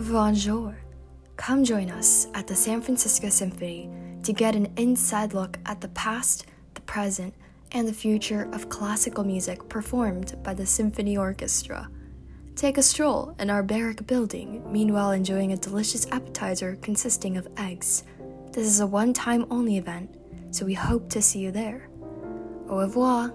Bonjour. Come join us at the San Francisco Symphony to get an inside look at the past, the present, and the future of classical music performed by the Symphony Orchestra. Take a stroll in our barrack building, meanwhile enjoying a delicious appetizer consisting of eggs. This is a one time only event, so we hope to see you there. Au revoir.